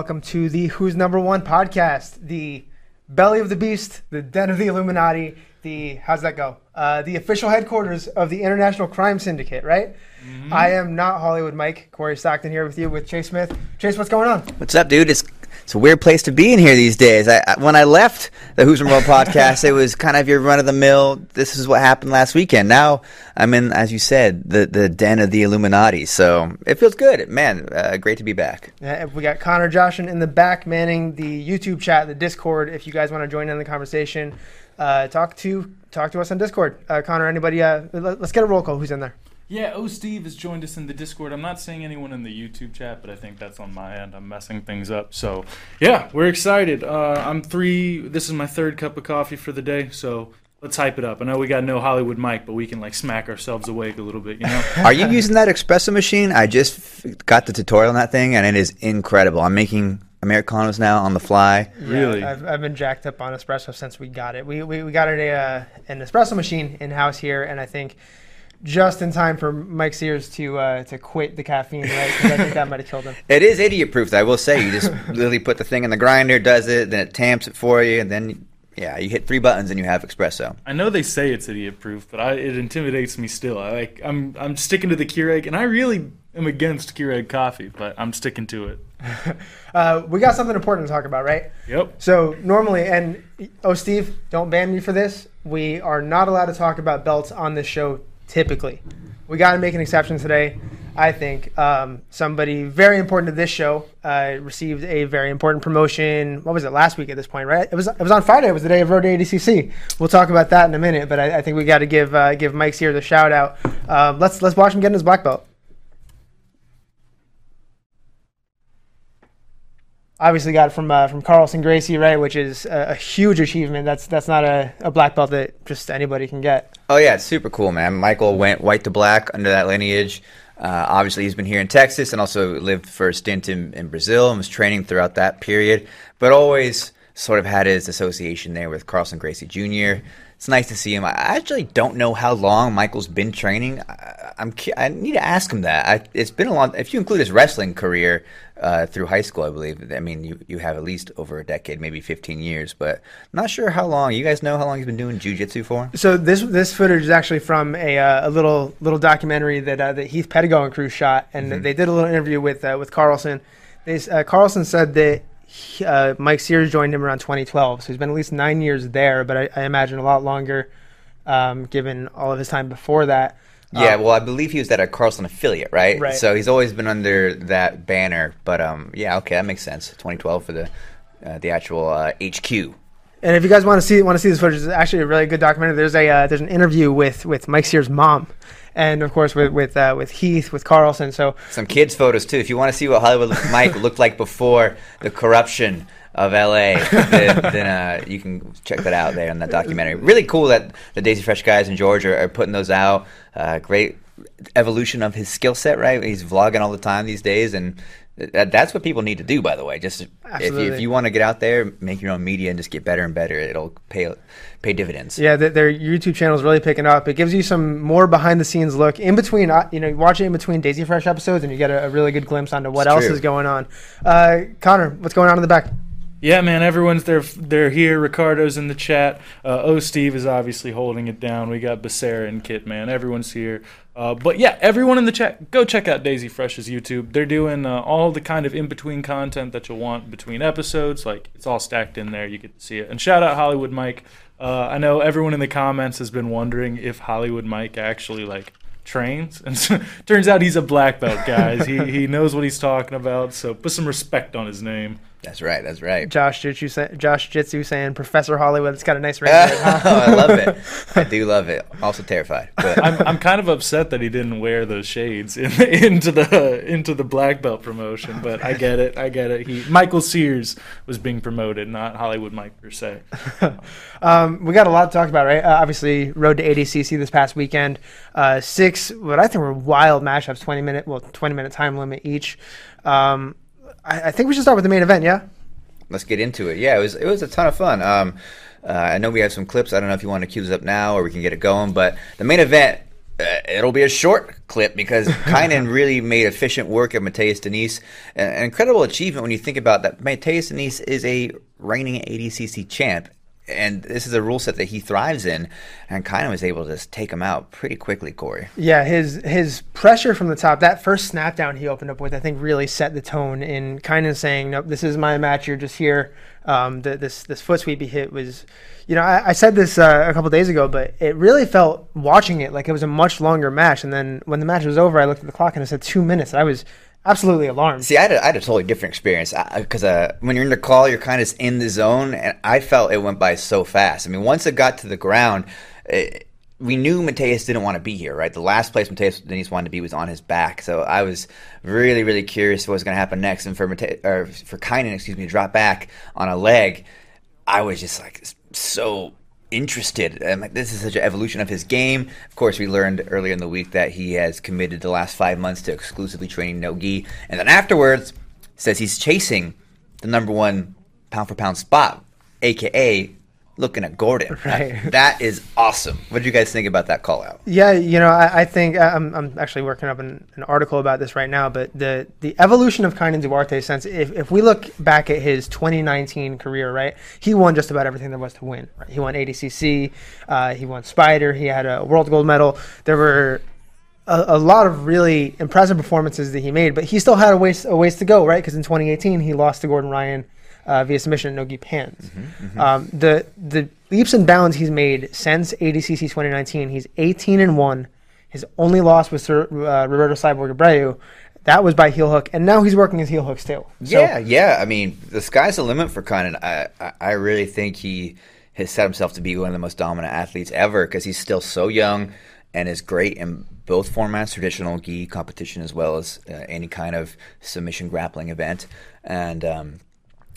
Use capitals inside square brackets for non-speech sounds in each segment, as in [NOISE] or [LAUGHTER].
Welcome to the Who's Number One podcast, the belly of the beast, the den of the Illuminati, the how's that go? Uh, the official headquarters of the International Crime Syndicate, right? I am not Hollywood Mike, Corey Stockton here with you with Chase Smith. Chase, what's going on? What's up, dude? It's it's a weird place to be in here these days. I, I, when I left the Who's Number One podcast, it was kind of your run of the mill. This is what happened last weekend. Now I'm in, as you said, the the den of the Illuminati. So it feels good, man. Uh, great to be back. Uh, we got Connor Joshin in the back manning the YouTube chat, the Discord. If you guys want to join in the conversation, uh, talk to talk to us on Discord. Uh, Connor, anybody? Uh, let, us get a roll call. Who's in there? Yeah, O Steve has joined us in the Discord. I'm not seeing anyone in the YouTube chat, but I think that's on my end. I'm messing things up. So, yeah, we're excited. Uh, I'm three. This is my third cup of coffee for the day. So let's hype it up. I know we got no Hollywood mic, but we can like smack ourselves awake a little bit. You know? [LAUGHS] Are you using that espresso machine? I just got the tutorial on that thing, and it is incredible. I'm making Americanos now on the fly. Really? I've, I've been jacked up on espresso since we got it. We we, we got a, uh, an espresso machine in house here, and I think just in time for Mike Sears to uh, to quit the caffeine, right? 'Cause I think that might have killed him. It is idiot proof. I will say. You just [LAUGHS] literally put the thing in the grinder, does it, then it tamps it for you, and then yeah, you hit three buttons and you have espresso. I know they say it's idiot proof, but I, it intimidates me still. I like I'm I'm sticking to the Keurig, and I really am against Keurig coffee, but I'm sticking to it. [LAUGHS] Uh, we got something important to talk about, right? Yep. So normally, and oh, Steve, don't ban me for this. We are not allowed to talk about belts on this show. Typically, we got to make an exception today. I think um, somebody very important to this show uh, received a very important promotion. What was it last week at this point? Right? It was. It was on Friday. It was the day of Road to ADCC. We'll talk about that in a minute. But I, I think we got to give uh, give Mike here the shout out. Um, let's let's watch him get in his black belt. Obviously got it from uh, from Carlson Gracie, right? Which is a, a huge achievement. That's that's not a, a black belt that just anybody can get. Oh yeah, it's super cool, man. Michael went white to black under that lineage. Uh, obviously, he's been here in Texas and also lived for a stint in, in Brazil and was training throughout that period, but always sort of had his association there with Carlson Gracie Jr. It's nice to see him. I actually don't know how long Michael's been training. I, I'm I need to ask him that. I, it's been a long. If you include his wrestling career uh, through high school, I believe. I mean, you you have at least over a decade, maybe 15 years, but not sure how long. You guys know how long he's been doing jujitsu for? So this this footage is actually from a, uh, a little little documentary that uh, that Heath Pedigo and crew shot, and they did a little interview with uh, with Carlson. They, uh, Carlson said that he, uh, Mike Sears joined him around 2012, so he's been at least nine years there, but I, I imagine a lot longer, um, given all of his time before that. Yeah, Um, well, I believe he was at a Carlson affiliate, right? Right. So he's always been under that banner. But um, yeah, okay, that makes sense. 2012 for the uh, the actual uh, HQ. And if you guys want to see want to see this footage, it's actually a really good documentary. There's a uh, there's an interview with with Mike Sears' mom, and of course with with uh, with Heath with Carlson. So Some kids' photos too. If you want to see what Hollywood [LAUGHS] Mike looked like before the corruption of LA, then, [LAUGHS] then uh, you can check that out there in that documentary. Really cool that the Daisy Fresh guys in Georgia are putting those out. Uh, great evolution of his skill set, right? He's vlogging all the time these days, and that, that's what people need to do. By the way, just if you, if you want to get out there, make your own media, and just get better and better, it'll pay pay dividends. yeah, th- their YouTube channel is really picking up. It gives you some more behind the scenes look in between. Uh, you know, you watch it in between Daisy Fresh episodes, and you get a, a really good glimpse onto what It's else true. is going on. Uh, Connor, what's going on in the back? Yeah, man, everyone's there. They're here. Ricardo's in the chat. Uh, oh, Steve is obviously holding it down. We got Becerra and Kit, man. Everyone's here. Uh, but yeah, everyone in the chat, go check out Daisy Fresh's YouTube. They're doing uh, all the kind of in between content that you'll want between episodes. Like it's all stacked in there. You get to see it. And shout out Hollywood Mike. Uh, I know everyone in the comments has been wondering if Hollywood Mike actually like trains, [LAUGHS] and so, turns out he's a black belt, guys. he he knows what he's talking about. So put some respect on his name. That's right. That's right. Josh Jitsu, Josh Jitsu saying Professor Hollywood. It's got a nice ring. oh, to it, [LAUGHS] huh? I love it. [LAUGHS] I do love it. Also terrified. But I'm I'm kind of upset that he didn't wear those shades in, into the into the black belt promotion, but I get it. I get it. He Michael Sears was being promoted, not Hollywood Mike per se. [LAUGHS] Um, we got a lot to talk about, right? Uh, obviously, road to ADCC this past weekend. Uh, six, what I think were wild matchups, twenty minute, well, twenty minute time limit each. Um, I, I think we should start with the main event. Yeah. let's get into it. Yeah, it was it was a ton of fun. Um, uh, I know we have some clips. I don't know if you want to cue this up now or we can get it going. But the main event, uh, it'll be a short clip because [LAUGHS] Kaynan really made efficient work of Mateus Diniz. An, an incredible achievement when you think about that. Mateus Diniz is a reigning ADCC champ. And this is a rule set that he thrives in, and kind of was able to just take him out pretty quickly, Corey. Yeah, his his pressure from the top, that first snap down he opened up with, I think really set the tone in kind of saying, nope, this is my match. You're just here. Um, the, this this foot sweep he hit was, you know, I, I said this uh, a couple days ago, but it really felt watching it like it was a much longer match. And then when the match was over, I looked at the clock and it said two minutes. I was absolutely alarmed. See, I had, a, I had a totally different experience because uh, when you're in the call, you're kind of in the zone, and I felt it went by so fast. I mean, once it got to the ground, it, we knew Mateus didn't want to be here, right? The last place Mateus Diniz wanted to be was on his back, so I was really, really curious what was going to happen next. And for Mate- or for Kaynan, excuse me, to drop back on a leg, I was just like so interested. I'm like, this is such an evolution of his game. Of course, we learned earlier in the week that he has committed the last five months to exclusively training no gi, and then afterwards says he's chasing the number one pound for pound spot, aka looking at Gordon. [LAUGHS] Right. That is awesome. What do you guys think about that call out? Yeah, you know, I, I think I'm, I'm actually working up an, an article about this right now. But the the evolution of Kaynan Duarte, since if, if we look back at his 2019 career, right, he won just about everything there was to win. Right? He won ADCC, uh, he won Spider, he had a world gold medal. There were a, a lot of really impressive performances that he made, but he still had a ways a ways to go, right? Because in 2018 he lost to Gordon Ryan uh, via submission at Nogi Pans. Um, the the leaps and bounds he's made since ADCC 2019, he's 18 and one. His only loss was to uh, Roberto Cyborg Abreu. That was by heel hook, and now he's working his heel hooks too. So, yeah, yeah. I mean, the sky's the limit for Kaynan. I, I, I really think he has set himself to be one of the most dominant athletes ever because he's still so young and is great in both formats, traditional gi competition as well as uh, any kind of submission grappling event. And um,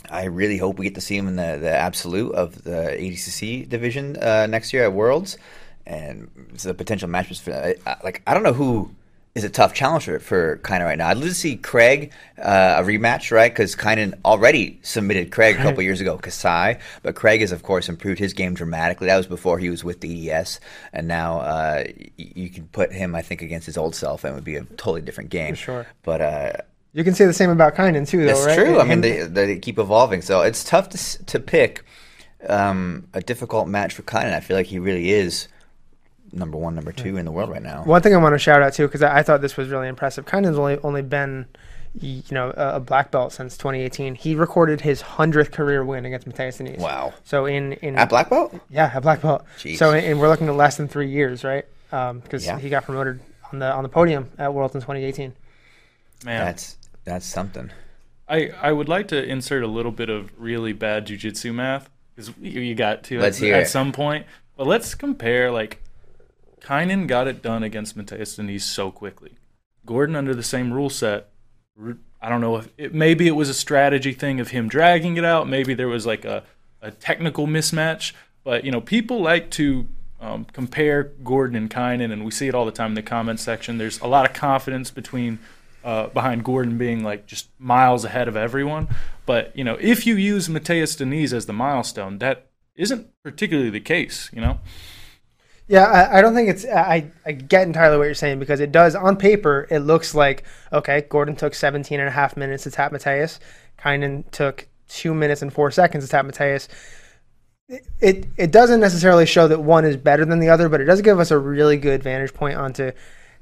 I really hope we get to see him in the, the absolute of the ADCC division uh, next year at Worlds. And it's a potential match for I- I- like I don't know who is a tough challenger for Kaynan right now. I'd love to see Craig uh, a rematch, right? Because Kaynan already submitted Craig a couple years ago, Kasai, but Craig has of course improved his game dramatically. That was before he was with the DDS, and now uh, y- you can put him, I think, against his old self, and it would be a totally different game. For sure. But uh, You can say the same about Kaynan too, though, that's right? true. I mean, they, they keep evolving, so it's tough to to pick um, a difficult match for Kaynan. I feel like he really is number one, number two in the world right now. One thing I want to shout out too, because I, I thought this was really impressive. Kaynan's only only been, you know, a, a black belt since 2018. He recorded his hundredth career win against Mateus Diniz. Wow. So in in At black belt? yeah, a black belt. Jeez. So and we're looking at less than three years, right? Because Yeah. he got promoted on the on the podium at Worlds in 2018. Man, That's that's something. I, I would like to insert a little bit of really bad jujitsu math because you, got to Let's at, hear at it. some point. But let's compare like Kaynan got it done against Mateus Diniz so quickly. Gordon under the same rule set. I don't know if it, maybe it was a strategy thing of him dragging it out. Maybe there was like a, a technical mismatch. But you know, people like to um, compare Gordon and Kaynan, and we see it all the time in the comment section. There's a lot of confidence between uh, behind Gordon being like just miles ahead of everyone. But you know, if you use Mateus Diniz as the milestone, that isn't particularly the case. You know, Yeah, I, I don't think it's. I, I get entirely what you're saying because it does, on paper, it looks like, okay, Gordon took 17 and a half minutes to tap Mateus. Kaynan took two minutes and four seconds to tap Mateus. It it doesn't necessarily show that one is better than the other, but it does give us a really good vantage point onto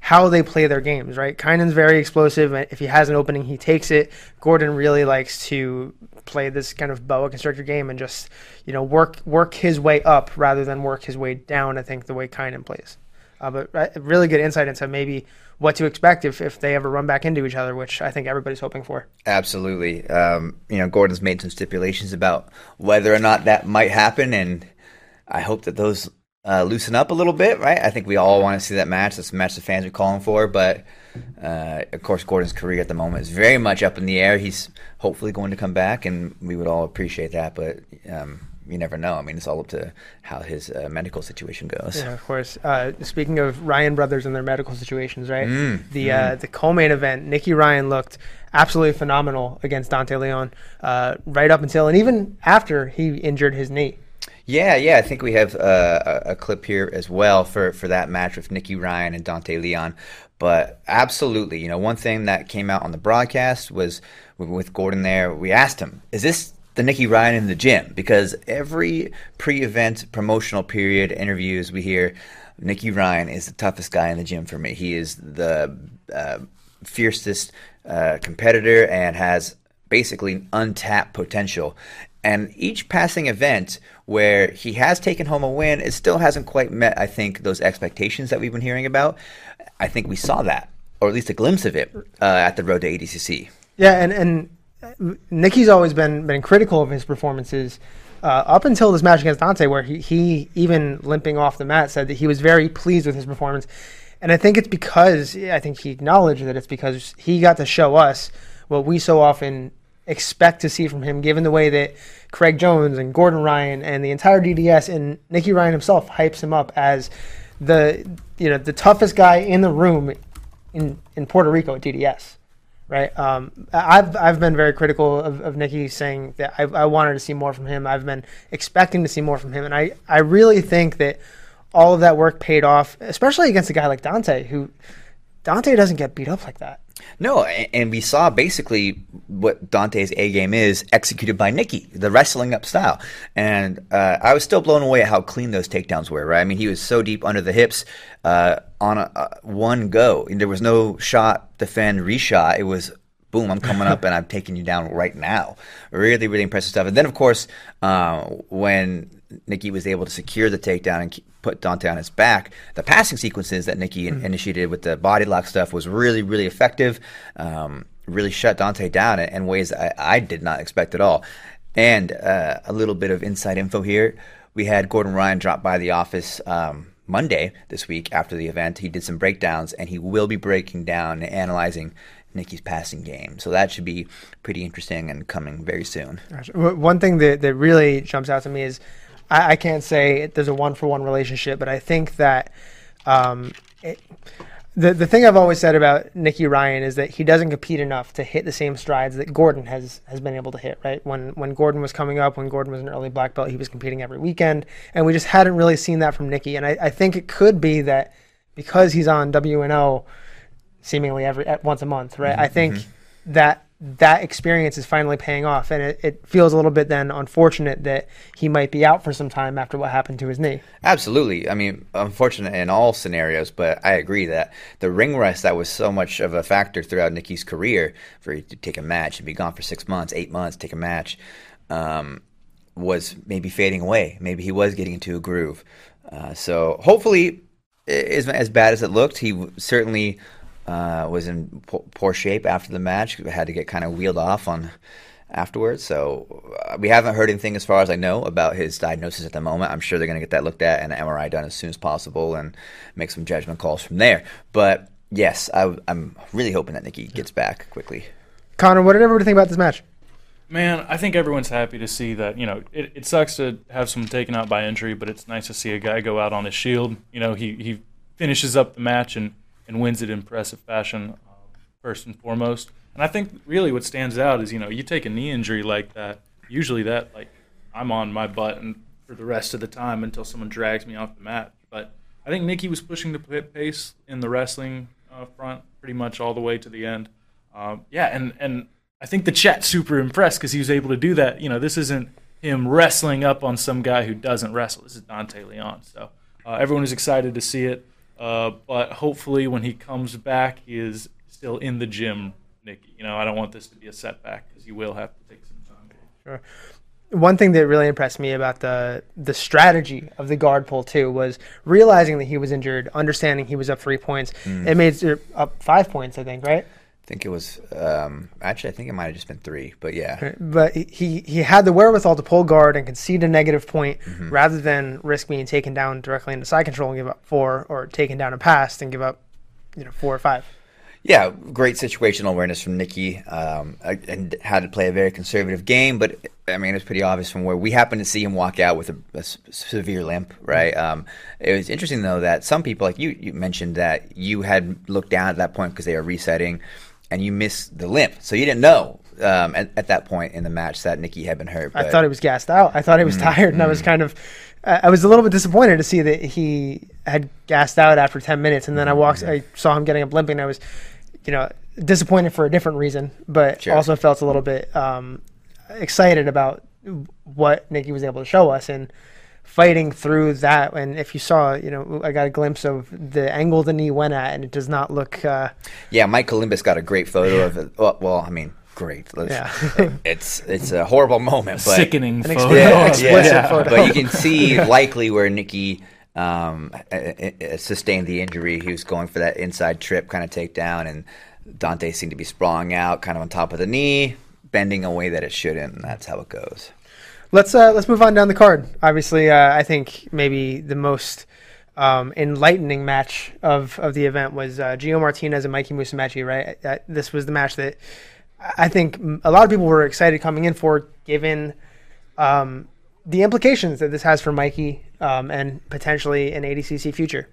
how they play their games, right? Kyna's very explosive. If he has an opening, he takes it. Gordon really likes to play this kind of boa constrictor game and just, you know, work work his way up rather than work his way down. I think the way Kaynan plays. Uh, but uh, really good insight into maybe what to expect if, if they ever run back into each other, which I think everybody's hoping for. Absolutely. Um, you know, Gordon's made some stipulations about whether or not that might happen, and I hope that those uh, loosen up a little bit, right? I think we all want to see that match. That's the match the fans are calling for. But uh, of course, Gordon's career at the moment is very much up in the air. He's hopefully going to come back, and we would all appreciate that. But um, you never know. I mean, it's all up to how his uh, medical situation goes. Yeah, of course. Uh, speaking of Ryan brothers and their medical situations, right? Mm, the mm. the co-main event, Nicky Ryan looked absolutely phenomenal against Dante Leon, uh, right up until and even after he injured his knee. Yeah, yeah, I think we have uh, a, a, clip here as well for, for that match with Nicky Ryan and Dante Leon. But absolutely, you know, one thing that came out on the broadcast was with Gordon there. We asked him, "Is this the Nicky Ryan in the gym?" Because every pre-event promotional period interviews we hear, Nicky Ryan is the toughest guy in the gym for me. He is the uh, fiercest uh, competitor and has basically untapped potential. And each passing event where he has taken home a win, it still hasn't quite met, I think, those expectations that we've been hearing about. I think we saw that, or at least a glimpse of it, uh, at the road to ADCC. Yeah, and and Nicky's always been been critical of his performances. Uh, up until this match against Dante, where he, he even limping off the mat said that he was very pleased with his performance, and I think it's because I think he acknowledged that it's because he got to show us what we so often expect to see from him, given the way that Craig Jones and Gordon Ryan and the entire DDS and Nicky Ryan himself hypes him up as the you know the toughest guy in the room in in Puerto Rico at DDS. Right. Um, I've I've been very critical of, of Nicky, saying that I, I wanted to see more from him. I've been expecting to see more from him, and I I really think that all of that work paid off, especially against a guy like Dante, who Dante doesn't get beat up like that. No, and we saw basically what Dante's A game is executed by Nicky, the wrestling up style. And uh, I was still blown away at how clean those takedowns were, right? I mean, he was so deep under the hips uh, on a, uh, one go. And there was no shot, defend, reshot. It was boom, I'm coming up [LAUGHS] and I'm taking you down right now. Really, really impressive stuff. And then, of course, uh, when Nicky was able to secure the takedown and put Dante on his back. The passing sequences that Nicky mm-hmm. initiated with the body lock stuff was really, really effective. Um, really shut Dante down in, in ways I, I, did not expect at all. And uh, a little bit of inside info here. We had Gordon Ryan drop by the office um, Monday this week after the event. He did some breakdowns, and he will be breaking down and analyzing Nicky's passing game. So that should be pretty interesting and coming very soon. One thing that, that really jumps out to me is I, I can't say there's a one for one relationship, but I think that um, it, the the thing I've always said about Nicky Ryan is that he doesn't compete enough to hit the same strides that Gordon has has been able to hit. Right when when Gordon was coming up, when Gordon was an early black belt, he was competing every weekend, and we just hadn't really seen that from Nicky. And I, I think it could be that because he's on WNO seemingly every at once a month, right? Mm-hmm. I think mm-hmm. that that experience is finally paying off. And it, it, feels a little bit then unfortunate that he might be out for some time after what happened to his knee. Absolutely. I mean, unfortunate in all scenarios, but I agree that the ring rest that was so much of a factor throughout Nicky's career for him to take a match and be gone for six months, eight months, take a match, um, was maybe fading away. Maybe he was getting into a groove. Uh, so hopefully, it isn't as bad as it looked. He certainly uh, was in poor shape after the match. We had to get kind of wheeled off on afterwards. So uh, we haven't heard anything as far as I know about his diagnosis at the moment. I'm sure they're going to get that looked at and an MRI done as soon as possible and make some judgment calls from there. But yes, I, am really hoping that Nicky gets back quickly. Connor, what did everybody think about this match? Man, I think everyone's happy to see that. You know, it, it sucks to have someone taken out by injury, but it's nice to see a guy go out on his shield. You know, he, he finishes up the match and and wins it in impressive fashion, uh, first and foremost. And I think really what stands out is you know you take a knee injury like that. Usually that like I'm on my butt and for the rest of the time until someone drags me off the mat. But I think Nicky was pushing the pace in the wrestling uh, front pretty much all the way to the end. Um, yeah, and and I think the chat's super impressed because he was able to do that. You know, this isn't him wrestling up on some guy who doesn't wrestle. This is Dante Leon. So uh, everyone is excited to see it. Uh, but hopefully, when he comes back, he is still in the gym, Nicky. You know, I don't want this to be a setback because he will have to take some time. Sure. One thing that really impressed me about the the strategy of the guard pull too was realizing that he was injured, understanding he was up three points. Mm. It made it up five points, I think, right? I think it was um, actually I think it might have just been three, but yeah. But he he had the wherewithal to pull guard and concede a negative point Mm-hmm. rather than risk being taken down directly into side control and give up four, or taken down and passed and give up, you know, four or five. Yeah, great situational awareness from Nicky, um, and how to play a very conservative game. But I mean, it's pretty obvious from where we happened to see him walk out with a severe limp, right? Um, it was interesting though that some people, like you, you mentioned that you had looked down at that point because they were resetting, and you missed the limp, so you didn't know um, at, at that point in the match that Nicky had been hurt. I thought he was gassed out. I thought he was Mm, tired, and I was kind of, I was a little bit disappointed to see that he had gassed out after ten minutes, and then I walked, Mm-hmm. I saw him getting up limping. And I was, you know, disappointed for a different reason, but Sure. also felt a little bit um, excited about what Nicky was able to show us and fighting through that. And if you saw, you know, I got a glimpse of the angle the knee went at, and it does not look. Uh, Yeah, Mike Calimbas got a great photo of it. Well, well I mean, great. Let's- Yeah. [LAUGHS] it's it's a horrible moment, but Sickening An photo. explicit- yeah, explicit yeah. photo. But you can see likely where Nicky um, uh, uh, sustained the injury. He was going for that inside trip kind of takedown, and Dante seemed to be sprawling out, kind of on top of the knee, bending a way that it shouldn't. And that's how it goes. Let's uh, let's move on down the card. Obviously, uh, I think maybe the most um, enlightening match of, of the event was uh, Gio Martinez and Mikey Musumeci. Right, uh, this was the match that I think a lot of people were excited coming in for, given um, the implications that this has for Mikey um, and potentially an ADCC future.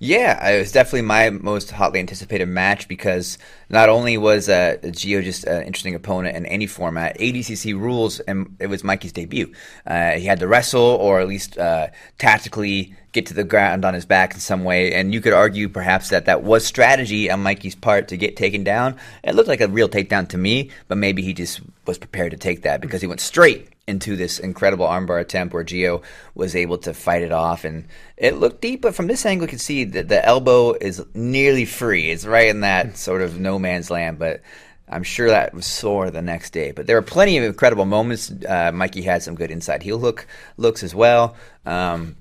Yeah, it was definitely my most hotly anticipated match because not only was uh, Gio just an interesting opponent in any format, ADCC rules, and it was Mikey's debut. Uh, he had to wrestle or at least uh, tactically get to the ground on his back in some way, and you could argue perhaps that that was strategy on Mikey's part to get taken down. It looked like a real takedown to me, but maybe he just was prepared to take that because he went straight into this incredible armbar attempt where Gio was able to fight it off, and it looked deep. But from this angle, you can see that the elbow is nearly free. It's right in that [LAUGHS] sort of no man's land, but. I'm sure that was sore the next day, but there were plenty of incredible moments. Uh, Mikey had some good inside heel look looks as well, um,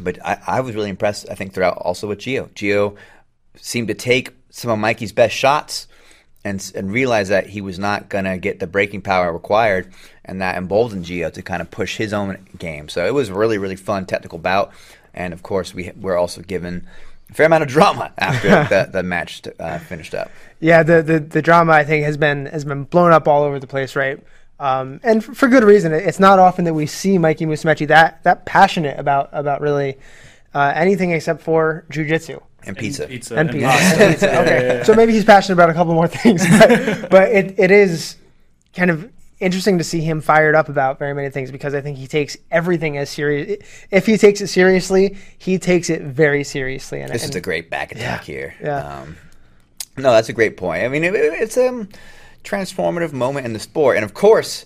but I, I was really impressed. I think throughout also with Gio. Gio seemed to take some of Mikey's best shots and and realize that he was not gonna get the breaking power required, and that emboldened Gio to kind of push his own game. So it was a really really fun technical bout, and of course we we're also given a fair amount of drama [LAUGHS] after [LAUGHS] the, the match uh, finished up. Yeah, the, the the drama I think has been has been blown up all over the place, right? Um, and f- for good reason. It's not often that we see Mikey Musumeci that that passionate about about really uh, anything except for jujitsu And pizza. Pizza. and and pizza. And pizza. [LAUGHS] Okay, yeah, yeah. so maybe he's passionate about a couple more things, [LAUGHS] but, but it, it is kind of interesting to see him fired up about very many things because I think he takes everything as serious. If he takes it seriously, he takes it very seriously. And This and is a great back attack here. Yeah. Um, no, that's a great point. I mean, it, it's a um, transformative moment in the sport, and of course,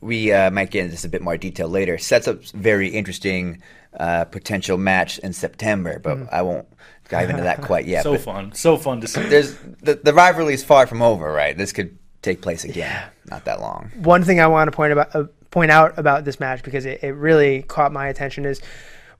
we uh, might get into this a bit more detail later. Sets up very interesting uh, potential match in September, but Mm. I won't dive into that quite yet. [LAUGHS] so but fun. So fun to see. There's the, the rivalry is far from over, right? This could take place again, not that long. one thing I want to point about uh, point out about this match because it, it really caught my attention is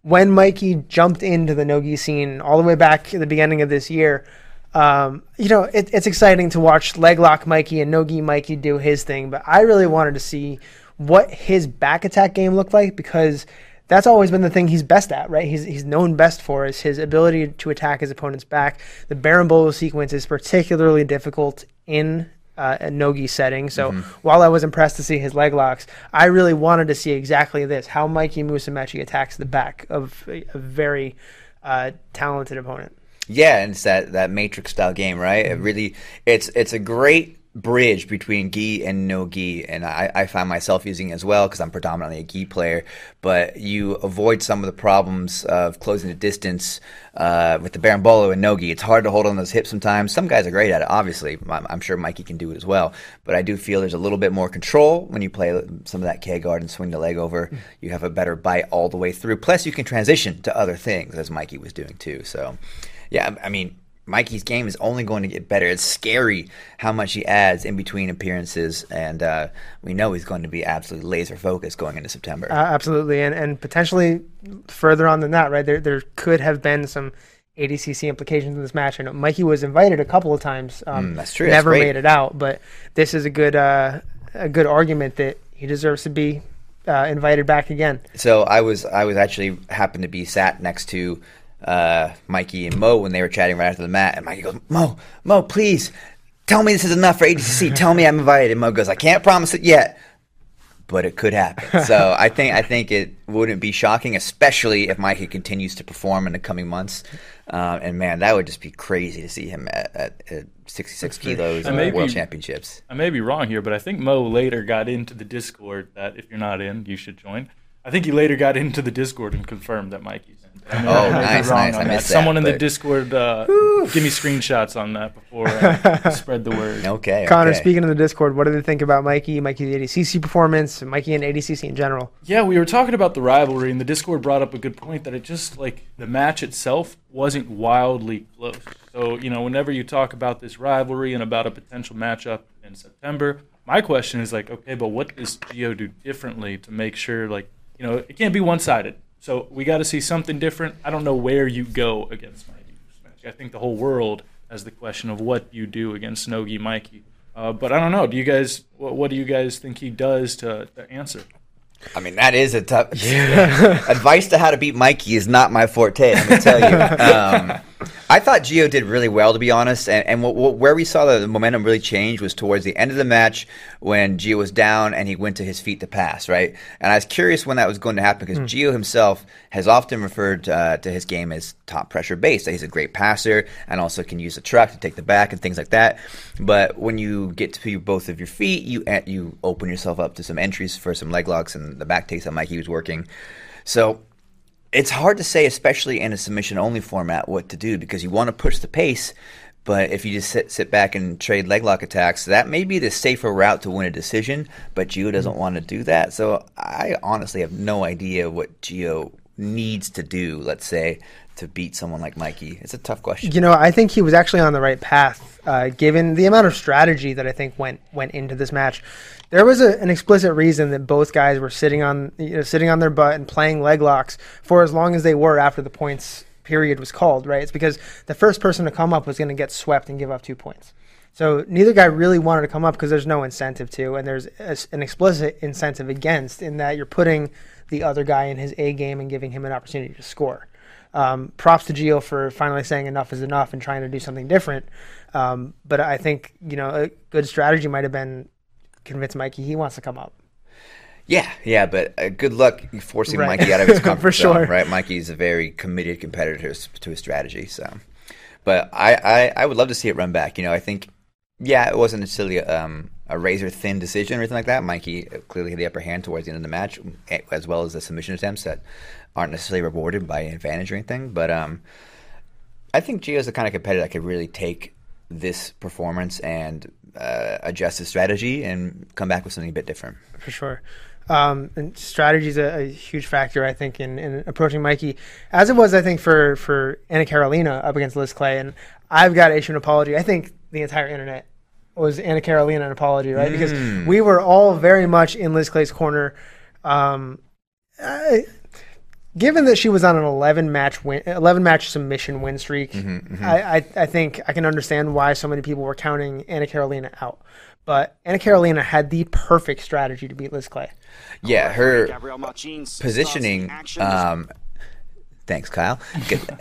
when Mikey jumped into the nogi scene all the way back at the beginning of this year. Um, you know, it, it's exciting to watch leg lock Mikey and nogi Mikey do his thing, but I really wanted to see what his back attack game looked like because that's always been the thing he's best at, right? He's he's known best for is his ability to attack his opponent's back. The Berimbolo sequence is particularly difficult in uh, a nogi setting. So while I was impressed to see his leg locks, I really wanted to see exactly this: how Mikey Musumeci attacks the back of a, a very uh, talented opponent. Yeah, and it's that, that matrix style game, right? It really it's it's a great bridge between gi and no gi, and I, I find myself using it as well because I'm predominantly a gi player. But you avoid some of the problems of closing the distance uh, with the berimbolo and no gi. It's hard to hold on those hips sometimes. Some guys are great at it. Obviously, I'm, I'm, sure Mikey can do it as well. But I do feel there's a little bit more control when you play some of that K guard and swing the leg over. You have a better bite all the way through. Plus, you can transition to other things as Mikey was doing too. So, yeah, I mean Mikey's game is only going to get better. It's scary how much he adds in between appearances, and uh, we know he's going to be absolutely laser focused going into September. Uh, absolutely, and and potentially further on than that, right? There there could have been some ADCC implications in this match. I know Mikey was invited a couple of times. Um, mm, that's true. Never that's made it out, but this is a good uh, a good argument that he deserves to be uh, invited back again. So I was I was actually happened to be sat next to uh, Mikey and Mo when they were chatting right after the mat, and Mikey goes, "Mo, Mo, please tell me this is enough for ADCC. [LAUGHS] tell me I'm invited." And Mo goes, "I can't promise it yet." But it could happen. [LAUGHS] So I think I think it wouldn't be shocking, especially if Mikey continues to perform in the coming months. Uh, and man, that would just be crazy to see him at, at, at 66 kilos in the World Championships. I may be wrong here, but I think Mo later got into the Discord that if you're not in, you should join. I think he later got into the Discord and confirmed that Mikey's I oh, nice, nice. I missed Someone that, in the Discord, uh, give me screenshots on that before uh, [LAUGHS] spread the word. Okay, Connor. Okay. Speaking of the Discord, what do they think about Mikey, Mikey's ADCC performance, Mikey and ADCC in general? Yeah, we were talking about the rivalry, and the Discord brought up a good point that it just like the match itself wasn't wildly close. So you know, whenever you talk about this rivalry and about a potential matchup in September, my question is like, okay, but what does Gio do differently to make sure like you know it can't be one sided so we got to see something different. I don't know where you go against Mikey. I think the whole world has the question of what you do against Nogi Mikey. Uh, but I don't know. Do you guys? What, what, do you guys think he does to, to answer? I mean, that is a tough. Yeah. [LAUGHS] advice to how to beat Mikey is not my forte. Let me tell you. [LAUGHS] Um, I thought Gio did really well, to be honest. And, and w- w- where we saw the momentum really change was towards the end of the match when Gio was down and he went to his feet to pass, right? And I was curious when that was going to happen because mm. Gio himself has often referred uh, to his game as top pressure based. He's a great passer and also can use the truck to take the back and things like that. But when you get to both of your feet, you you open yourself up to some entries for some leg locks and the back takes that Mikey was working. So it's hard to say, especially in a submission only format, what to do because you want to push the pace. But if you just sit, sit back and trade leg lock attacks, that may be the safer route to win a decision. But Gio doesn't mm. want to do that. So I honestly have no idea what Gio needs to do, let's say, to beat someone like Mikey? It's a tough question. You know, I think he was actually on the right path, uh, given the amount of strategy that I think went went into this match. There was a, an explicit reason that both guys were sitting on you know, sitting on their butt and playing leg locks for as long as they were after the points period was called. Right? It's because the first person to come up was going to get swept and give up two points. So neither guy really wanted to come up because there's no incentive to, and there's a, an explicit incentive against in that you're putting the other guy in his A game and giving him an opportunity to score. Um, props to Gio for finally saying enough is enough and trying to do something different. Um, but I think you know a good strategy might have been convince Mikey he wants to come up. Yeah, yeah, but uh, good luck forcing right. Mikey out of his [LAUGHS] comfort for zone, sure. right? Mikey's a very committed competitor to his, strategy, so. But I, I, I would love to see it run back. You know, I think, yeah, it wasn't necessarily a, um, a razor thin decision or anything like that. Mikey clearly had the upper hand towards the end of the match, as well as the submission attempts that aren't necessarily rewarded by an advantage or anything. But um, I think Gio's the kind of competitor that could really take this performance and uh, adjust his strategy and come back with something a bit different. For sure. Um, and strategy is a, a, huge factor, I think, in, in, approaching Mikey, as it was, I think, for for Anna Carolina up against Liz Clay. And I've got to issue an apology. I think the entire internet was Anna Carolina an apology, right? Mm. Because we were all very much in Liz Clay's corner. Um, I, given that she was on an 11 match win, 11 match submission win streak, mm-hmm, mm-hmm. I, I, I think I can understand why so many people were counting Anna Carolina out. But Anna Carolina had the perfect strategy to beat Liz Clay. Yeah, her positioning um, Thanks, Kyle.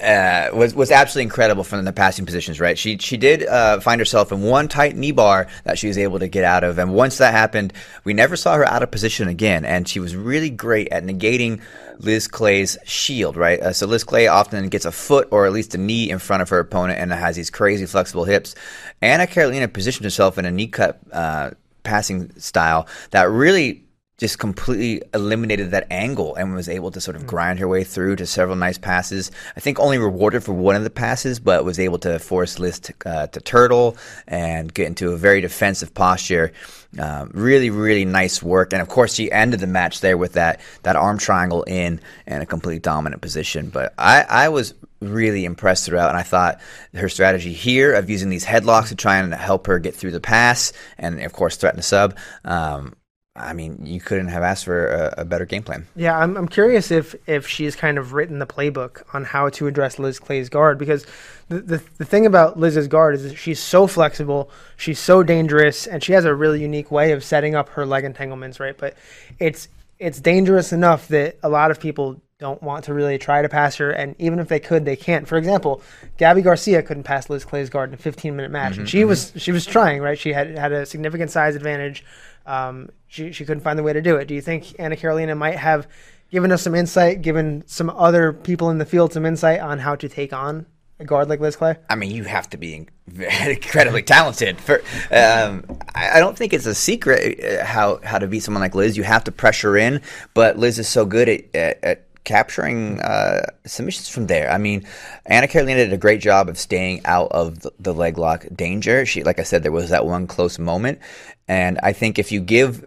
uh, was was absolutely incredible from the passing positions. Right, she she did uh, find herself in one tight knee bar that she was able to get out of, and once that happened, we never saw her out of position again. And she was really great at negating Liz Clay's shield. Right, uh, so Liz Clay often gets a foot or at least a knee in front of her opponent, and has these crazy flexible hips. Anna Carolina positioned herself in a knee cut uh, passing style that really just completely eliminated that angle and was able to sort of grind her way through to several nice passes. I think only rewarded for one of the passes, but was able to force Liz to, uh, to turtle and get into a very defensive posture. Uh, really, really nice work. And of course, she ended the match there with that that arm triangle in and a completely dominant position. But I, I was really impressed throughout, and I thought her strategy here of using these headlocks to try and help her get through the pass, and of course threaten a sub. Um, I mean, you couldn't have asked for a, a, better game plan. Yeah, I'm, I'm curious if if she's kind of written the playbook on how to address Liz Clay's guard because the, the, the thing about Liz's guard is she's so flexible, she's so dangerous, and she has a really unique way of setting up her leg entanglements, right? But it's it's dangerous enough that a lot of people don't want to really try to pass her, and even if they could, they can't. For example, Gabby Garcia couldn't pass Liz Clay's guard in a 15 minute match, mm-hmm, and she mm-hmm. was she was trying, right? She had had a significant size advantage. Um, she she couldn't find the way to do it. Do you think Anna Carolina might have given us some insight, given some other people in the field some insight on how to take on a guard like Liz Clay? I mean, you have to be [LAUGHS] incredibly talented. For um, I don't think it's a secret uh, how how to beat someone like Liz. You have to pressure in, but Liz is so good at, at, at capturing uh, submissions from there. I mean, Anna Carolina did a great job of staying out of the leg lock danger. She, like I said, there was that one close moment, and I think if you give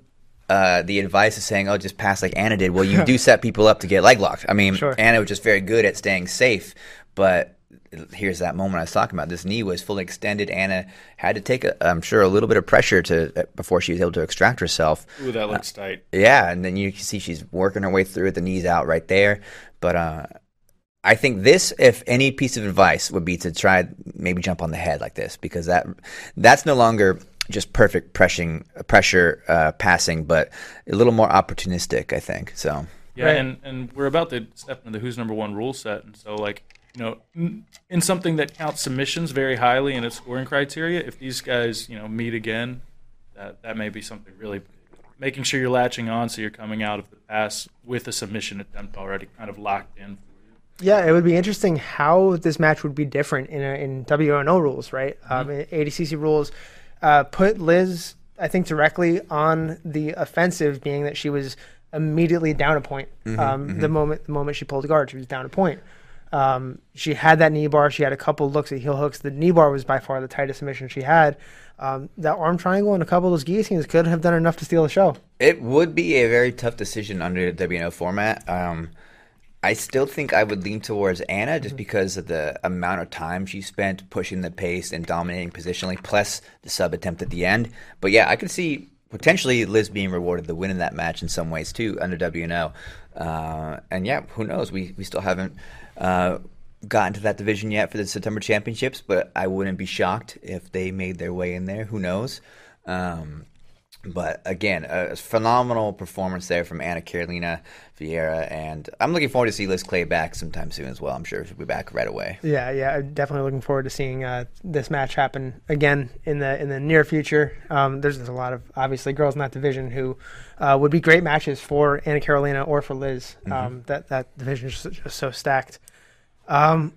uh, the advice of saying, "Oh, just pass like Anna did," well, you [LAUGHS] do set people up to get leg locked. I mean, sure. Anna was just very good at staying safe, but here's that moment I was talking about. This knee was fully extended. Anna had to take, i I'm sure, a little bit of pressure to before she was able to extract herself. Ooh, that looks uh, tight. Yeah, and then you can see she's working her way through it. The knees out right there. But uh, I think this, if any piece of advice, would be to try maybe jump on the head like this because that that's no longer just perfect pressing pressure uh, passing, but a little more opportunistic. I think so. Yeah, right. and and we're about to step into the who's number one rule set, and so like you know, in something that counts submissions very highly in its scoring criteria, if these guys, you know, meet again, that that may be something really making sure you're latching on so you're coming out of the pass with a submission attempt already kind of locked in. For you. Yeah, it would be interesting how this match would be different in a, in WNO rules, right? Mm-hmm. Um, ADCC rules uh, put Liz, I think, directly on the offensive, being that she was immediately down a point. Mm-hmm, um, mm-hmm. The moment the moment she pulled the guard, she was down a point. Um, she had that knee bar. She had a couple looks at heel hooks. The knee bar was by far the tightest submission she had. Um, that arm triangle and a couple of those guillotines could have done enough to steal the show. It would be a very tough decision under the WNO format. Um, I still think I would lean towards Anna just mm-hmm. because of the amount of time she spent pushing the pace and dominating positionally, plus the sub attempt at the end. But yeah, I could see potentially Liz being rewarded the win in that match in some ways too under WNO. Uh, and yeah, who knows? We we still haven't uh, gotten to that division yet for the September championships, but I wouldn't be shocked if they made their way in there. Who knows? Um, but again, a phenomenal performance there from Anna Carolina Vieira, and I'm looking forward to see Liz Clay back sometime soon as well. I'm sure she'll be back right away. Yeah, yeah, I'm definitely looking forward to seeing uh, this match happen again in the in the near future. Um, there's, there's, a lot of obviously girls in that division who uh, would be great matches for Anna Carolina or for Liz. Mm-hmm. Um, that that division is just, just so stacked. Um,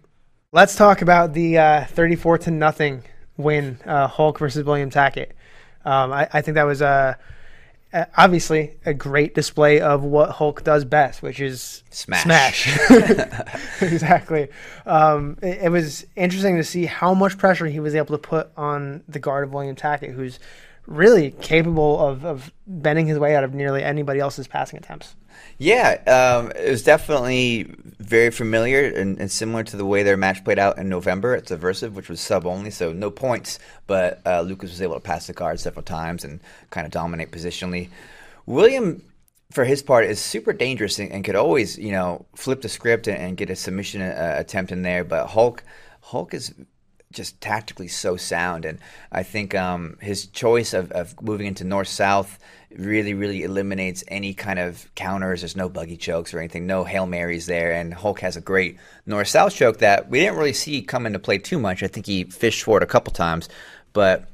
let's talk about the uh, 34 to nothing win, uh, Hulk versus William Tackett. Um, I, I, think that was a, obviously a great display of what Hulk does best, which is smash. Smash. [LAUGHS] [LAUGHS] exactly. Um, it, it, was interesting to see how much pressure he was able to put on the guard of William Tackett, who's really capable of, of bending his way out of nearly anybody else's passing attempts. Yeah, um, it was definitely very familiar and, and, similar to the way their match played out in November at Subversive, which was sub only, so no points. But uh, Lucas was able to pass the card several times and kind of dominate positionally. William, for his part, is super dangerous and, and could always, you know, flip the script and, and get a submission uh, attempt in there. But Hulk, Hulk is just tactically so sound. And I think um, his choice of, of moving into north south really, really eliminates any kind of counters. There's no buggy chokes or anything, no Hail Marys there. And Hulk has a great north south choke that we didn't really see come into play too much. I think he fished for it a couple times. But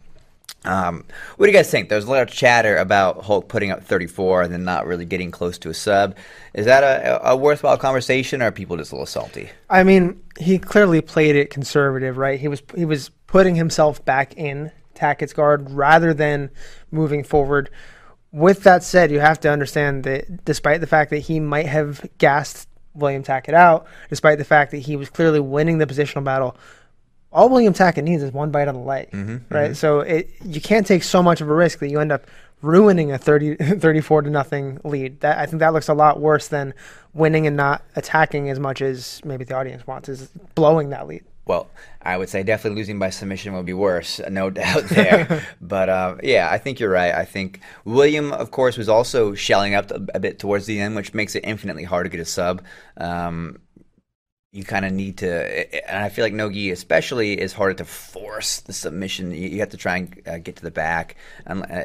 um, what do you guys think? There's a lot of chatter about Hulk putting up 34 and then not really getting close to a sub. Is that a, a worthwhile conversation, or are people just a little salty? I mean, he clearly played it conservative, right? He was he was putting himself back in Tackett's guard rather than moving forward. With that said, you have to understand that despite the fact that he might have gassed William Tackett out, despite the fact that he was clearly winning the positional battle, all William Tackett needs is one bite on the leg, Mm-hmm, right? So it, you can't take so much of a risk that you end up ruining a 30, [LAUGHS] 34 to nothing lead. That I think that looks a lot worse than winning and not attacking as much as maybe the audience wants, is blowing that lead. Well, I would say definitely losing by submission would be worse, [LAUGHS] no doubt there. [LAUGHS] but uh, yeah, I think you're right. I think William, of course, was also shelling up a, a bit towards the end, which makes it infinitely hard to get a sub. Um, you kind of need to, and I feel like Nogi especially is harder to force the submission. You, you have to try and uh, get to the back. Um, uh,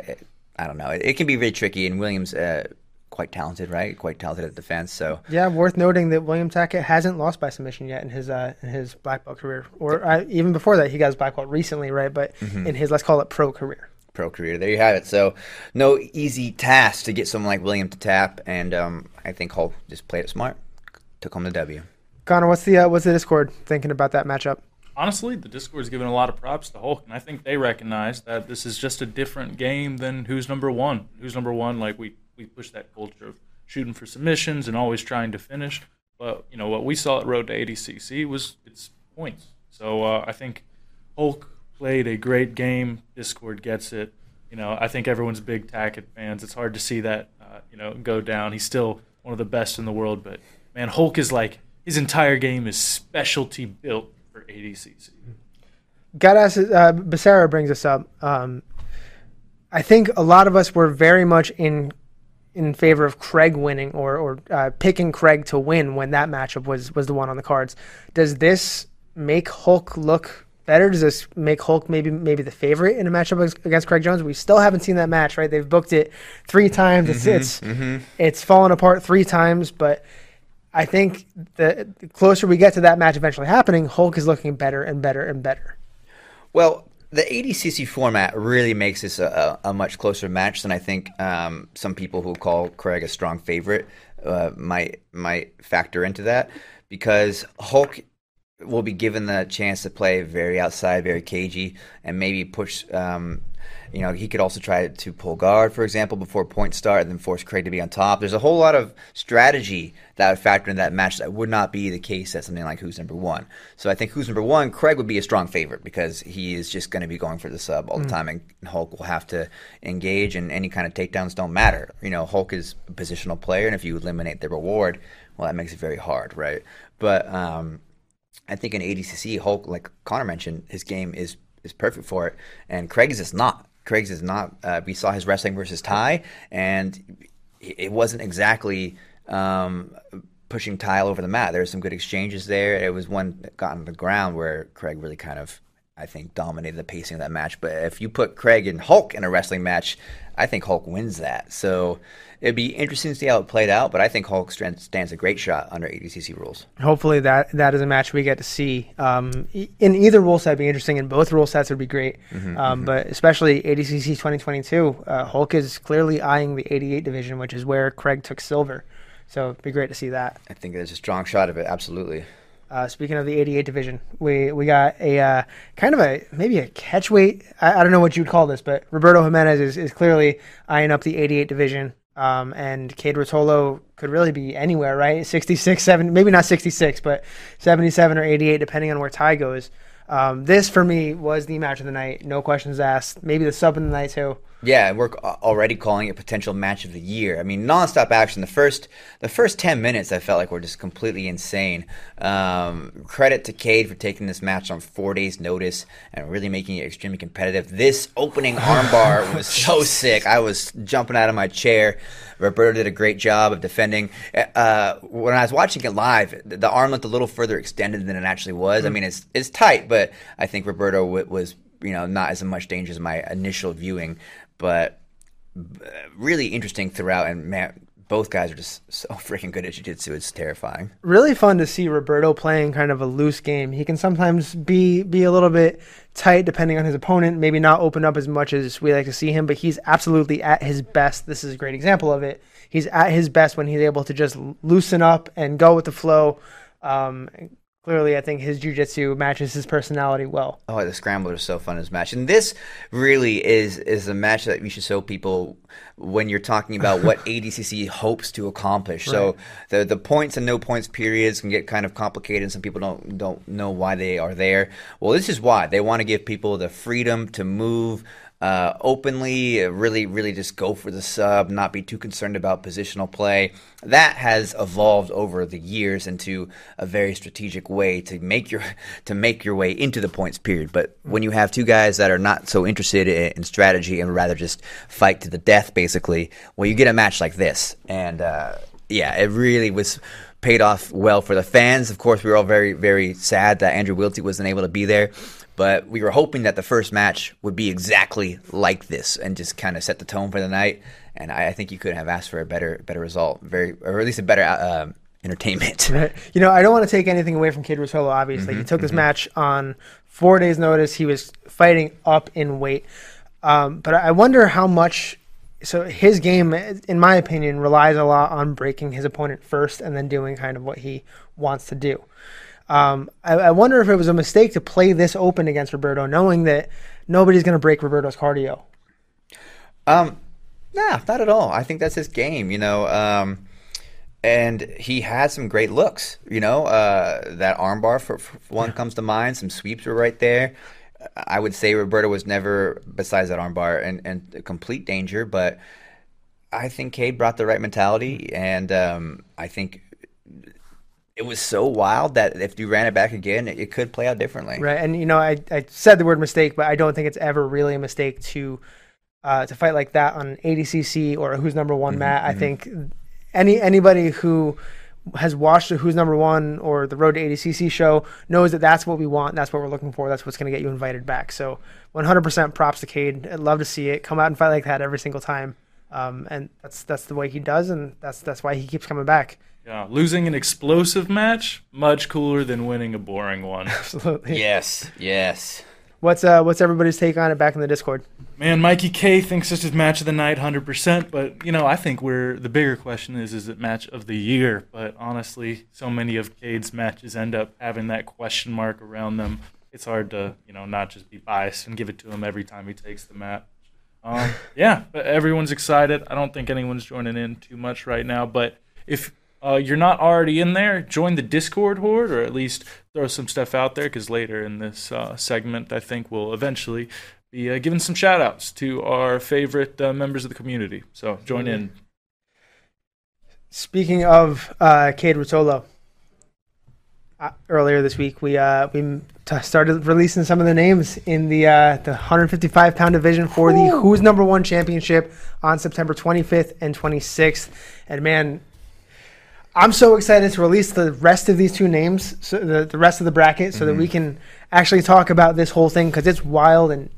I don't know. It, it, can be very tricky, and Williams. Uh, quite talented, right? Quite talented at defense. So yeah, worth noting that William Tackett hasn't lost by submission yet in his uh, in his black belt career, or uh, even before that, he got his black belt recently, right? But mm-hmm. in his let's call it pro career. Pro career. There you have it. So no easy task to get someone like William to tap, and um, I think Hall just played it smart, took home the W. Connor, what's the uh, what's the Discord thinking about that matchup? Honestly, the Discord is giving a lot of props to Hulk, and I think they recognize that this is just a different game than who's number one. Who's number one? Like we we push that culture of shooting for submissions and always trying to finish. But you know what we saw at Road to ADCC was it's points. So uh, I think Hulk played a great game. Discord gets it. You know I think everyone's big Tackett fans. It's hard to see that uh, you know go down. He's still one of the best in the world, but man, Hulk is like his entire game is specialty built for ADCC. Got us. Uh, Becerra brings us up. Um, I think a lot of us were very much in in favor of Craig winning or or uh, picking Craig to win when that matchup was was the one on the cards. Does this make Hulk look better? Does this make Hulk maybe maybe the favorite in a matchup against Craig Jones? We still haven't seen that match, right? They've booked it three times. It's mm-hmm, it's mm-hmm. it's fallen apart three times, but I think the, the closer we get to that match eventually happening, Hulk is looking better and better and better. Well, the ADCC format really makes this a, a, much closer match than I think um, some people who call Craig a strong favorite uh, might might factor into that because Hulk will be given the chance to play very outside, very cagey, and maybe push um, you know, he could also try to pull guard, for example, before points start, and then force Craig to be on top. There's a whole lot of strategy that would factor in that match that would not be the case at something like Who's Number One. So I think Who's Number One, Craig would be a strong favorite because he is just going to be going for the sub all the mm. time, and Hulk will have to engage, and any kind of takedowns don't matter. You know, Hulk is a positional player, and if you eliminate the reward, well, that makes it very hard, right? But um, I think in ADCC, Hulk, like Connor mentioned, his game is is perfect for it, and Craig's is just not. Craig's is not. Uh, we saw his wrestling versus Ty, and it wasn't exactly um, pushing Ty over the mat. There were some good exchanges there. It was one that got on the ground where Craig really kind of, I think, dominated the pacing of that match. But if you put Craig and Hulk in a wrestling match, I think Hulk wins that. So it'd be interesting to see how it played out, but I think Hulk stands a great shot under ADCC rules. Hopefully, that that is a match we get to see. Um, in either rule set, would be interesting. In both rule sets, would be great. Mm-hmm, um, mm-hmm. But especially ADCC 2022, uh, Hulk is clearly eyeing the 88 division, which is where Craig took silver. So it'd be great to see that. I think there's a strong shot of it. Absolutely. Uh, speaking of the 88 division, we we got a uh, kind of a maybe a catchweight. I, I don't know what you'd call this, but Roberto Jimenez is, is clearly eyeing up the 88 division. Um, and Cade Ruotolo could really be anywhere, right? 66, 7, maybe not 66, but 77 or 88, depending on where Ty goes. Um, this for me was the match of the night. No questions asked. Maybe the sub of the night too. Yeah, we're already calling it potential match of the year. I mean, nonstop action. The first, the first ten minutes, I felt like were just completely insane. Um, credit to Cade for taking this match on four days' notice and really making it extremely competitive. This opening armbar [LAUGHS] was so sick. I was jumping out of my chair. Roberto did a great job of defending. Uh, when I was watching it live, the arm looked a little further extended than it actually was. I mm. mean, it's it's tight, but I think Roberto was you know not as much danger as my initial viewing but really interesting throughout. And man, both guys are just [LAUGHS] so freaking good at jiu-jitsu. It's terrifying. Really fun to see Roberto playing kind of a loose game. He can sometimes be be a little bit tight depending on his opponent, maybe not open up as much as we like to see him, but he's absolutely at his best. This is a great example of it. He's at his best when he's able to just loosen up and go with the flow. Um, clearly, I think his jujitsu matches his personality well. Oh, the scramble is so fun as match, and this really is is a match that we should show people when you're talking about what [LAUGHS] ADCC hopes to accomplish. Right. So the the points and no points periods can get kind of complicated, and some people don't don't know why they are there. Well, this is why they want to give people the freedom to move uh, openly, uh, really, really just go for the sub, not be too concerned about positional play. That has evolved over the years into a very strategic way to make your [LAUGHS] to make your way into the points period. But when you have two guys that are not so interested in, in strategy and rather just fight to the death, basically, well, you get a match like this, and uh, yeah, it really was paid off well for the fans. Of course, we were all very, very sad that Andrew Wiltse wasn't able to be there. But we were hoping that the first match would be exactly like this and just kind of set the tone for the night. And I, I think you couldn't have asked for a better better result, very or at least a better uh, entertainment. [LAUGHS] Right. You know, I don't want to take anything away from Kid Ruotolo. Obviously, mm-hmm, he took mm-hmm. this match on four days' notice. He was fighting up in weight, um, but I wonder how much. So his game, in my opinion, relies a lot on breaking his opponent first and then doing kind of what he wants to do. Um, I, I, wonder if it was a mistake to play this open against Roberto, knowing that nobody's going to break Roberto's cardio. Um, nah, not at all. I think that's his game, you know. Um, and he had some great looks, you know. Uh, that armbar for, for one yeah. comes to mind. Some sweeps were right there. I would say Roberto was never, besides that armbar, in, in complete danger, but I think Cade brought the right mentality, and um, I think it was so wild that if you ran it back again, it, it, could play out differently. Right, and you know, I, I said the word mistake, but I don't think it's ever really a mistake to uh, to fight like that on ADCC or who's number one mm-hmm, mat. Mm-hmm. I think any anybody who has watched Who's Number One or the Road to ADCC show knows that that's what we want. That's what we're looking for. That's what's going to get you invited back. So 100% props to Cade. I'd love to see it come out and fight like that every single time. Um, and that's that's the way he does, and that's that's why he keeps coming back. Yeah, losing an explosive match much cooler than winning a boring one. [LAUGHS] Absolutely. Yes, yes. What's uh what's everybody's take on it back in the Discord? Man, Mikey K thinks this is match of the night, hundred percent. But you know, I think we're the bigger question is is it match of the year? But honestly, so many of Cade's matches end up having that question mark around them. It's hard to you know not just be biased and give it to him every time he takes the mat. Um, yeah, but everyone's excited. I don't think anyone's joining in too much right now. But if uh, you're not already in there, join the Discord horde, or at least throw some stuff out there, because later in this uh, segment, I think we'll eventually be uh, giving some shout outs to our favorite uh, members of the community. So join in. Speaking of uh, Cade Ruotolo, uh, earlier this week we uh, we t- started releasing some of the names in the uh, the 155 pound division for Ooh. the Who's Number One Championship on September 25th and 26th. And man, I'm so excited to release the rest of these two names, so the, the rest of the bracket, so mm-hmm. that we mm-hmm. can actually talk about this whole thing because it's wild and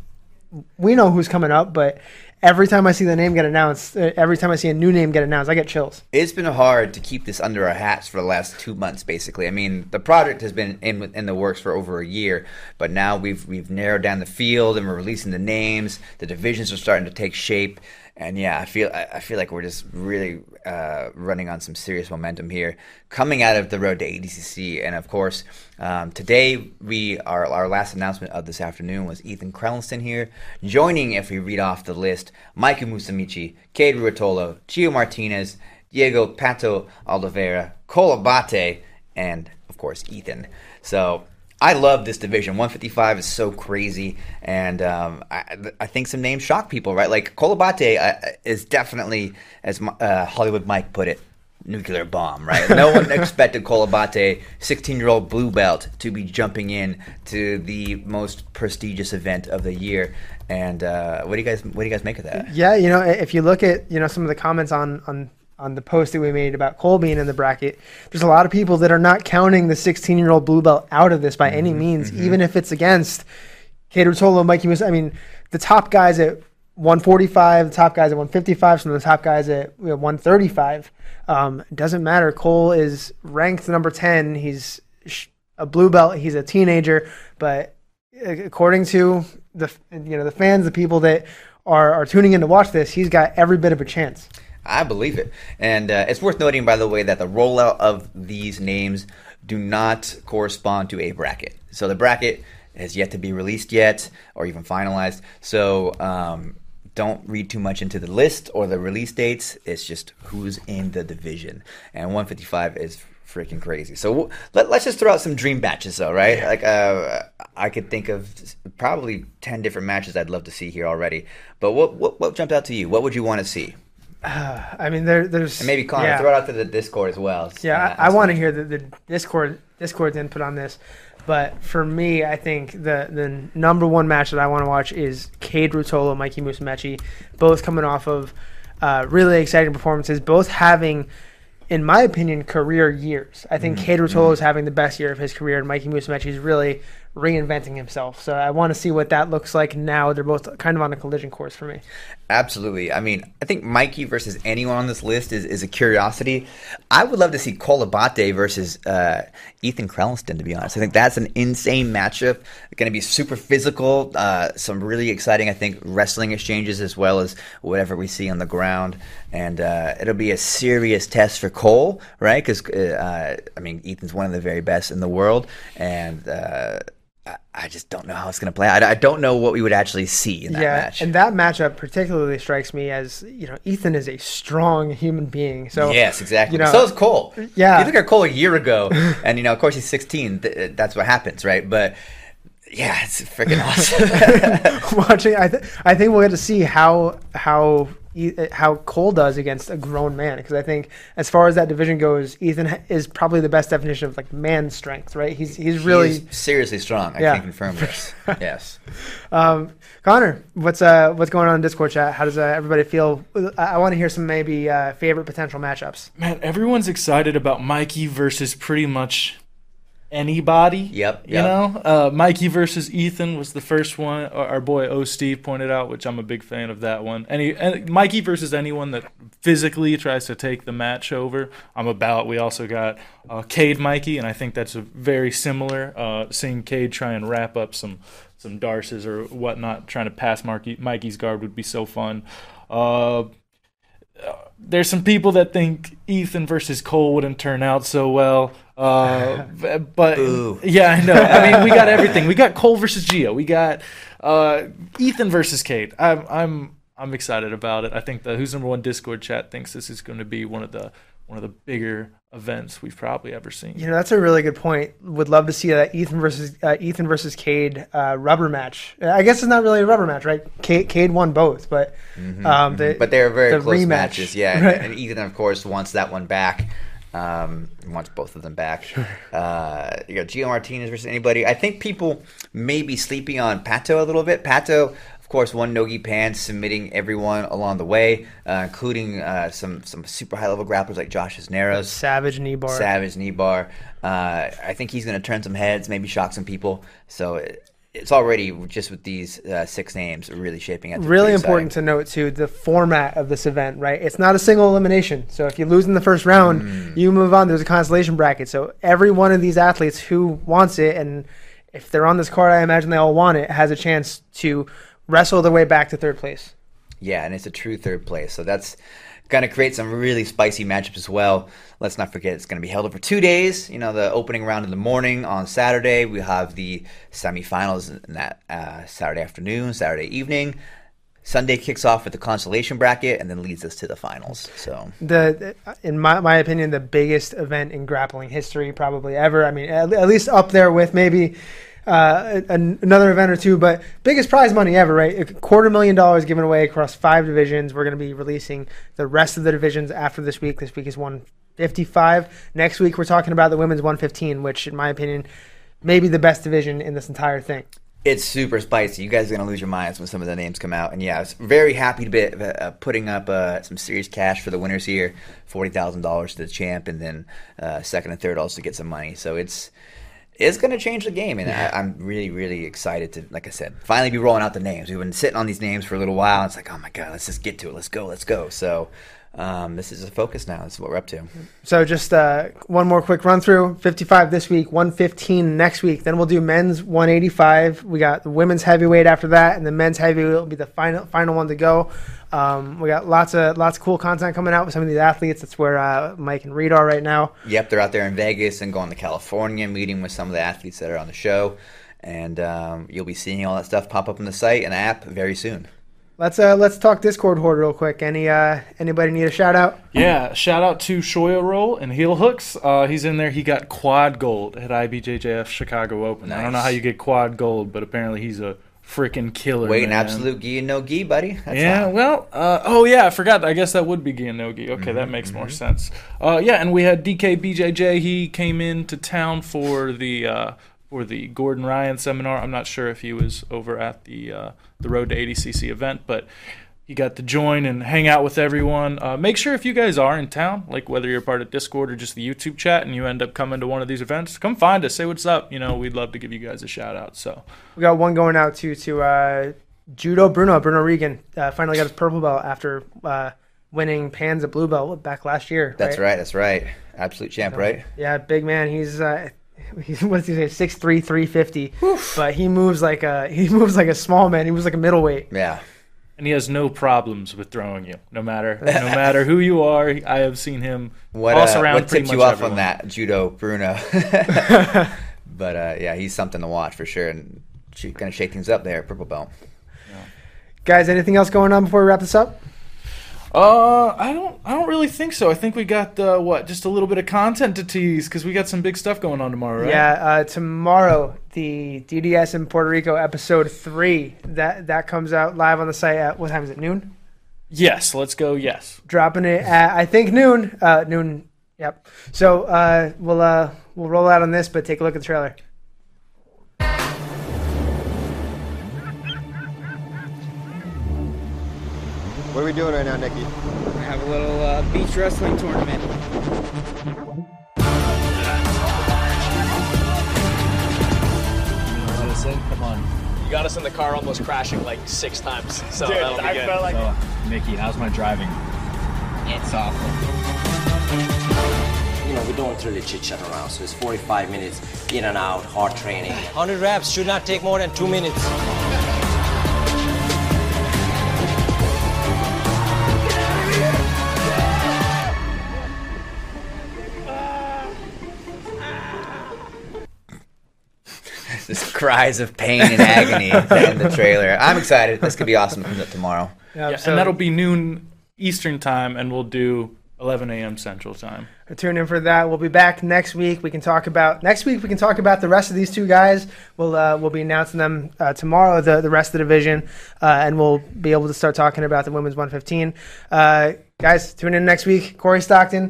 we know who's coming up, but every time I see the name get announced, uh, every time I see a new name get announced, I get chills. It's been hard to keep this under our hats for the last two months, basically. I mean, the project has been in in the works for over a year, but now we've we've narrowed down the field and we're releasing the names. The divisions are starting to take shape, and yeah, I feel I feel like we're just really uh, running on some serious momentum here, coming out of the road to ADCC, and of course, um, today we our our last announcement of this afternoon was Ethan Crelinsten here, joining if we read off the list, Mike Musumeci, Cade Ruotolo, Gio Martinez, Diego Pato Oliveira, Cole Abate, and of course Ethan. So I love this division. 155 is so crazy, and um, I, I, think some names shock people, right? Like Cole Abate uh, is definitely, as uh, Hollywood Mike put it, nuclear bomb, right? No [LAUGHS] one expected Cole Abate, 16-year-old blue belt, to be jumping in to the most prestigious event of the year. And uh, what do you guys what do you guys make of that? Yeah, you know, if you look at you know some of the comments on on on the post that we made about Cole being in the bracket, there's a lot of people that are not counting the 16 year old blue belt out of this by mm-hmm, any means, mm-hmm. even if it's against Cade Ruotolo, Mikey Mus. I mean, the top guys at 145, the top guys at 155, some of the top guys at you know, 135. Um, doesn't matter. Cole is ranked number 10. He's a blue belt. He's a teenager, but according to the you know the fans, the people that are are tuning in to watch this, he's got every bit of a chance. I believe it. And uh, it's worth noting, by the way, that the rollout of these names do not correspond to a bracket. So the bracket has yet to be released yet or even finalized. So um, don't read too much into the list or the release dates. It's just who's in the division. And 155 is freaking crazy. So let, us just throw out some dream matches, though, right? Like uh, I could think of probably 10 different matches I'd love to see here already. But what, what, what jumped out to you? What would you want to see? Uh, [SIGHS] I mean, there, there's and maybe Connor yeah. throw it out to the Discord as well. Yeah, I, I want to hear the, the Discord Discord's input on this. But for me, I think the the number one match that I want to watch is Cade Ruotolo, Mikey Musumeci, both coming off of uh, really exciting performances, both having in my opinion, career years. I think mm-hmm. Cade Ruotolo is having the best year of his career, and Mikey Musumeci is really reinventing himself. So I want to see what that looks like now. They're both kind of on a collision course for me. Absolutely. I mean, I think Mikey versus anyone on this list is, is a curiosity. I would love to see Cole Abate versus uh, Ethan Crelinsten, to be honest. I think that's an insane matchup. Going to be super physical, uh, some really exciting, I think, wrestling exchanges as well as whatever we see on the ground. And uh, it'll be a serious test for Cole, right? Because, uh, I mean, Ethan's one of the very best in the world. And, uh, I just don't know how it's going to play. I, I, don't know what we would actually see in that yeah, match. And that matchup particularly strikes me as you know Ethan is a strong human being. So yes, exactly. You know, so is Cole. Yeah, you look at Cole a year ago, [LAUGHS] and you know, of course, he's 16. Th- uh, that's what happens, right? But yeah, it's freaking [LAUGHS] awesome. [LAUGHS] Watching, I, th- I think we'll get to see how how how Cole does against a grown man because I think as far as that division goes, Ethan is probably the best definition of like man strength, right? He's he's really he's seriously strong. I yeah. can confirm [LAUGHS] this. yes. Um, Connor, what's uh what's going on in Discord chat? How does uh, everybody feel? I, I want to hear some maybe uh, favorite potential matchups. Man, everyone's excited about Mikey versus pretty much anybody. Yep. You know, uh, Mikey versus Ethan was the first one. Our boy O Steve pointed out, which I'm a big fan of that one. Any and Mikey versus anyone that physically tries to take the match over, I'm about. We also got uh, Cade Mikey, and I think that's a very similar. Uh, seeing Cade try and wrap up some some darces or whatnot, trying to pass Marky, Mikey's guard would be so fun. Uh, there's some people that think Ethan versus Cole wouldn't turn out so well. Uh, but Ooh. yeah, I know. I mean, we got everything. We got Cole versus Gio. We got uh, Ethan versus Cade. I'm I'm I'm excited about it. I think the Who's Number One Discord chat thinks this is going to be one of the one of the bigger events we've probably ever seen. You know, that's a really good point. Would love to see that Ethan versus uh, Ethan versus Cade uh, rubber match. I guess it's not really a rubber match, right? Cade, Cade won both, but mm-hmm, um, the, but they are very the close rematch. matches. Yeah, [LAUGHS] right. and, and Ethan, of course, wants that one back. Um, wants both of them back. Sure. Uh, you got Gio Martinez versus anybody. I think people may be sleeping on Pato a little bit. Pato of course, one Nogi Pan submitting everyone along the way, uh, including uh, some some super high level grapplers like Josh Cisneros, Savage Kneebar, Savage Kneebar. Uh, I think he's going to turn some heads, maybe shock some people. So it's already just with these uh, six names really shaping up. Really important to note too the format of this event, right? It's not a single elimination. So if you lose in the first round, mm. you move on. There's a consolation bracket. So every one of these athletes who wants it, and if they're on this card, I imagine they all want it, has a chance to wrestle their way back to third place. Yeah, and it's a true third place. So that's going to create some really spicy matchups as well. Let's not forget it's going to be held over two days. You know, the opening round in the morning on Saturday. We have the semifinals in that uh, Saturday afternoon, Saturday evening. Sunday kicks off with the consolation bracket and then leads us to the finals. So the in my, my opinion the biggest event in grappling history probably ever i mean at, at least up there with maybe uh, an, another event or two but biggest prize money ever right a quarter million dollars given away across five divisions we're going to be releasing the rest of the divisions after this week this week is 155 next week we're talking about the women's 115 which in my opinion may be the best division in this entire thing It's super spicy. You guys are gonna lose your minds when some of the names come out. And yeah, I was very happy to be uh, putting up uh, some serious cash for the winners here, forty thousand dollars to the champ, and then uh, second and third also get some money. So it's it's gonna change the game, and I, I'm really really excited to, like I said, finally be rolling out the names. We've been sitting on these names for a little while. And it's like, oh my god, let's just get to it. Let's go. Let's go. So. Um, this is a focus now. This is what we're up to. So just uh, one more quick run through: 55 this week, 115 next week. Then we'll do men's 185. We got the women's heavyweight after that, and the men's heavyweight will be the final final one to go. Um, we got lots of lots of cool content coming out with some of these athletes. That's where uh, Mike and Reed are right now. Yep, they're out there in Vegas and going to California, meeting with some of the athletes that are on the show, and um, you'll be seeing all that stuff pop up on the site and app very soon. Let's uh, let's talk Discord horde real quick. Any uh, anybody need a shout out? Yeah, shout out to Shoya Roll and Heel Hooks. Uh, he's in there. He got quad gold at IBJJF Chicago Open. I don't know how you get quad gold, but apparently he's a freaking killer. Wait, an absolute gi and no gi, buddy. That's yeah, all. well, uh, oh yeah, I forgot. I guess that would be Gianogi. Okay, Mm-hmm, that makes more sense. Uh, yeah, and we had DK BJJ. He came into town for the uh, for the Gordon Ryan seminar. I'm not sure if he was over at the uh, the Road to ADCC event, but he got to join and hang out with everyone. Uh, make sure if you guys are in town, like whether you're part of Discord or just the YouTube chat, and you end up coming to one of these events, come find us. Say what's up. You know, we'd love to give you guys a shout out. So We got one going out to to uh, Judo Bruno Bruno Regan. Uh, finally got his purple belt after uh, winning Pans at blue belt back last year. That's right. That's right. Absolute champ, right? Yeah, big man. He's uh, he's [LAUGHS] what does he say? Six three, three fifty. But he moves like a he moves like a small man. He moves like a middleweight. Yeah. and he has no problems with throwing you, no matter [LAUGHS] no matter who you are. I have seen him What boss uh, around what pretty tipped you off everyone. on that judo, Bruno? [LAUGHS] but uh, yeah, he's something to watch for sure, and she's gonna shake things up there, purple belt. Guys, anything else going on before we wrap this up? Uh, I don't, I don't really think so. I think we got uh, what, just a little bit of content to tease because we got some big stuff going on tomorrow, right? Yeah, uh, tomorrow the DDS in Puerto Rico episode three that that comes out live on the site at what time is it? Noon. Yes, let's go. Yes. Dropping it at I think noon. Uh, noon. Yep. So uh, we'll uh, we'll roll out on this, but take a look at the trailer. What are we doing right now, Nicky? We have a little uh, beach wrestling tournament. Let us in. Come on. You got us in the car almost crashing like six times. So Dude, that'll be I good. felt like- So, Mickey, how's my driving? It's awful. You know, we don't really chit chat around, so it's 45 minutes in and out, hard training. 100 reps should not take more than two minutes. Cries of pain and [LAUGHS] agony in the trailer. I'm excited. This could be awesome to come up tomorrow. Yep, Yeah, so and that'll be noon Eastern time, and we'll do 11 a.m. Central time. tune in for that. We'll be back next week. We can talk about next week. We can talk about the rest of these two guys. We'll uh, we'll be announcing them uh, tomorrow. The the rest of the division, uh, and we'll be able to start talking about the women's 115. Uh, guys, tune in next week. Corey Stockton,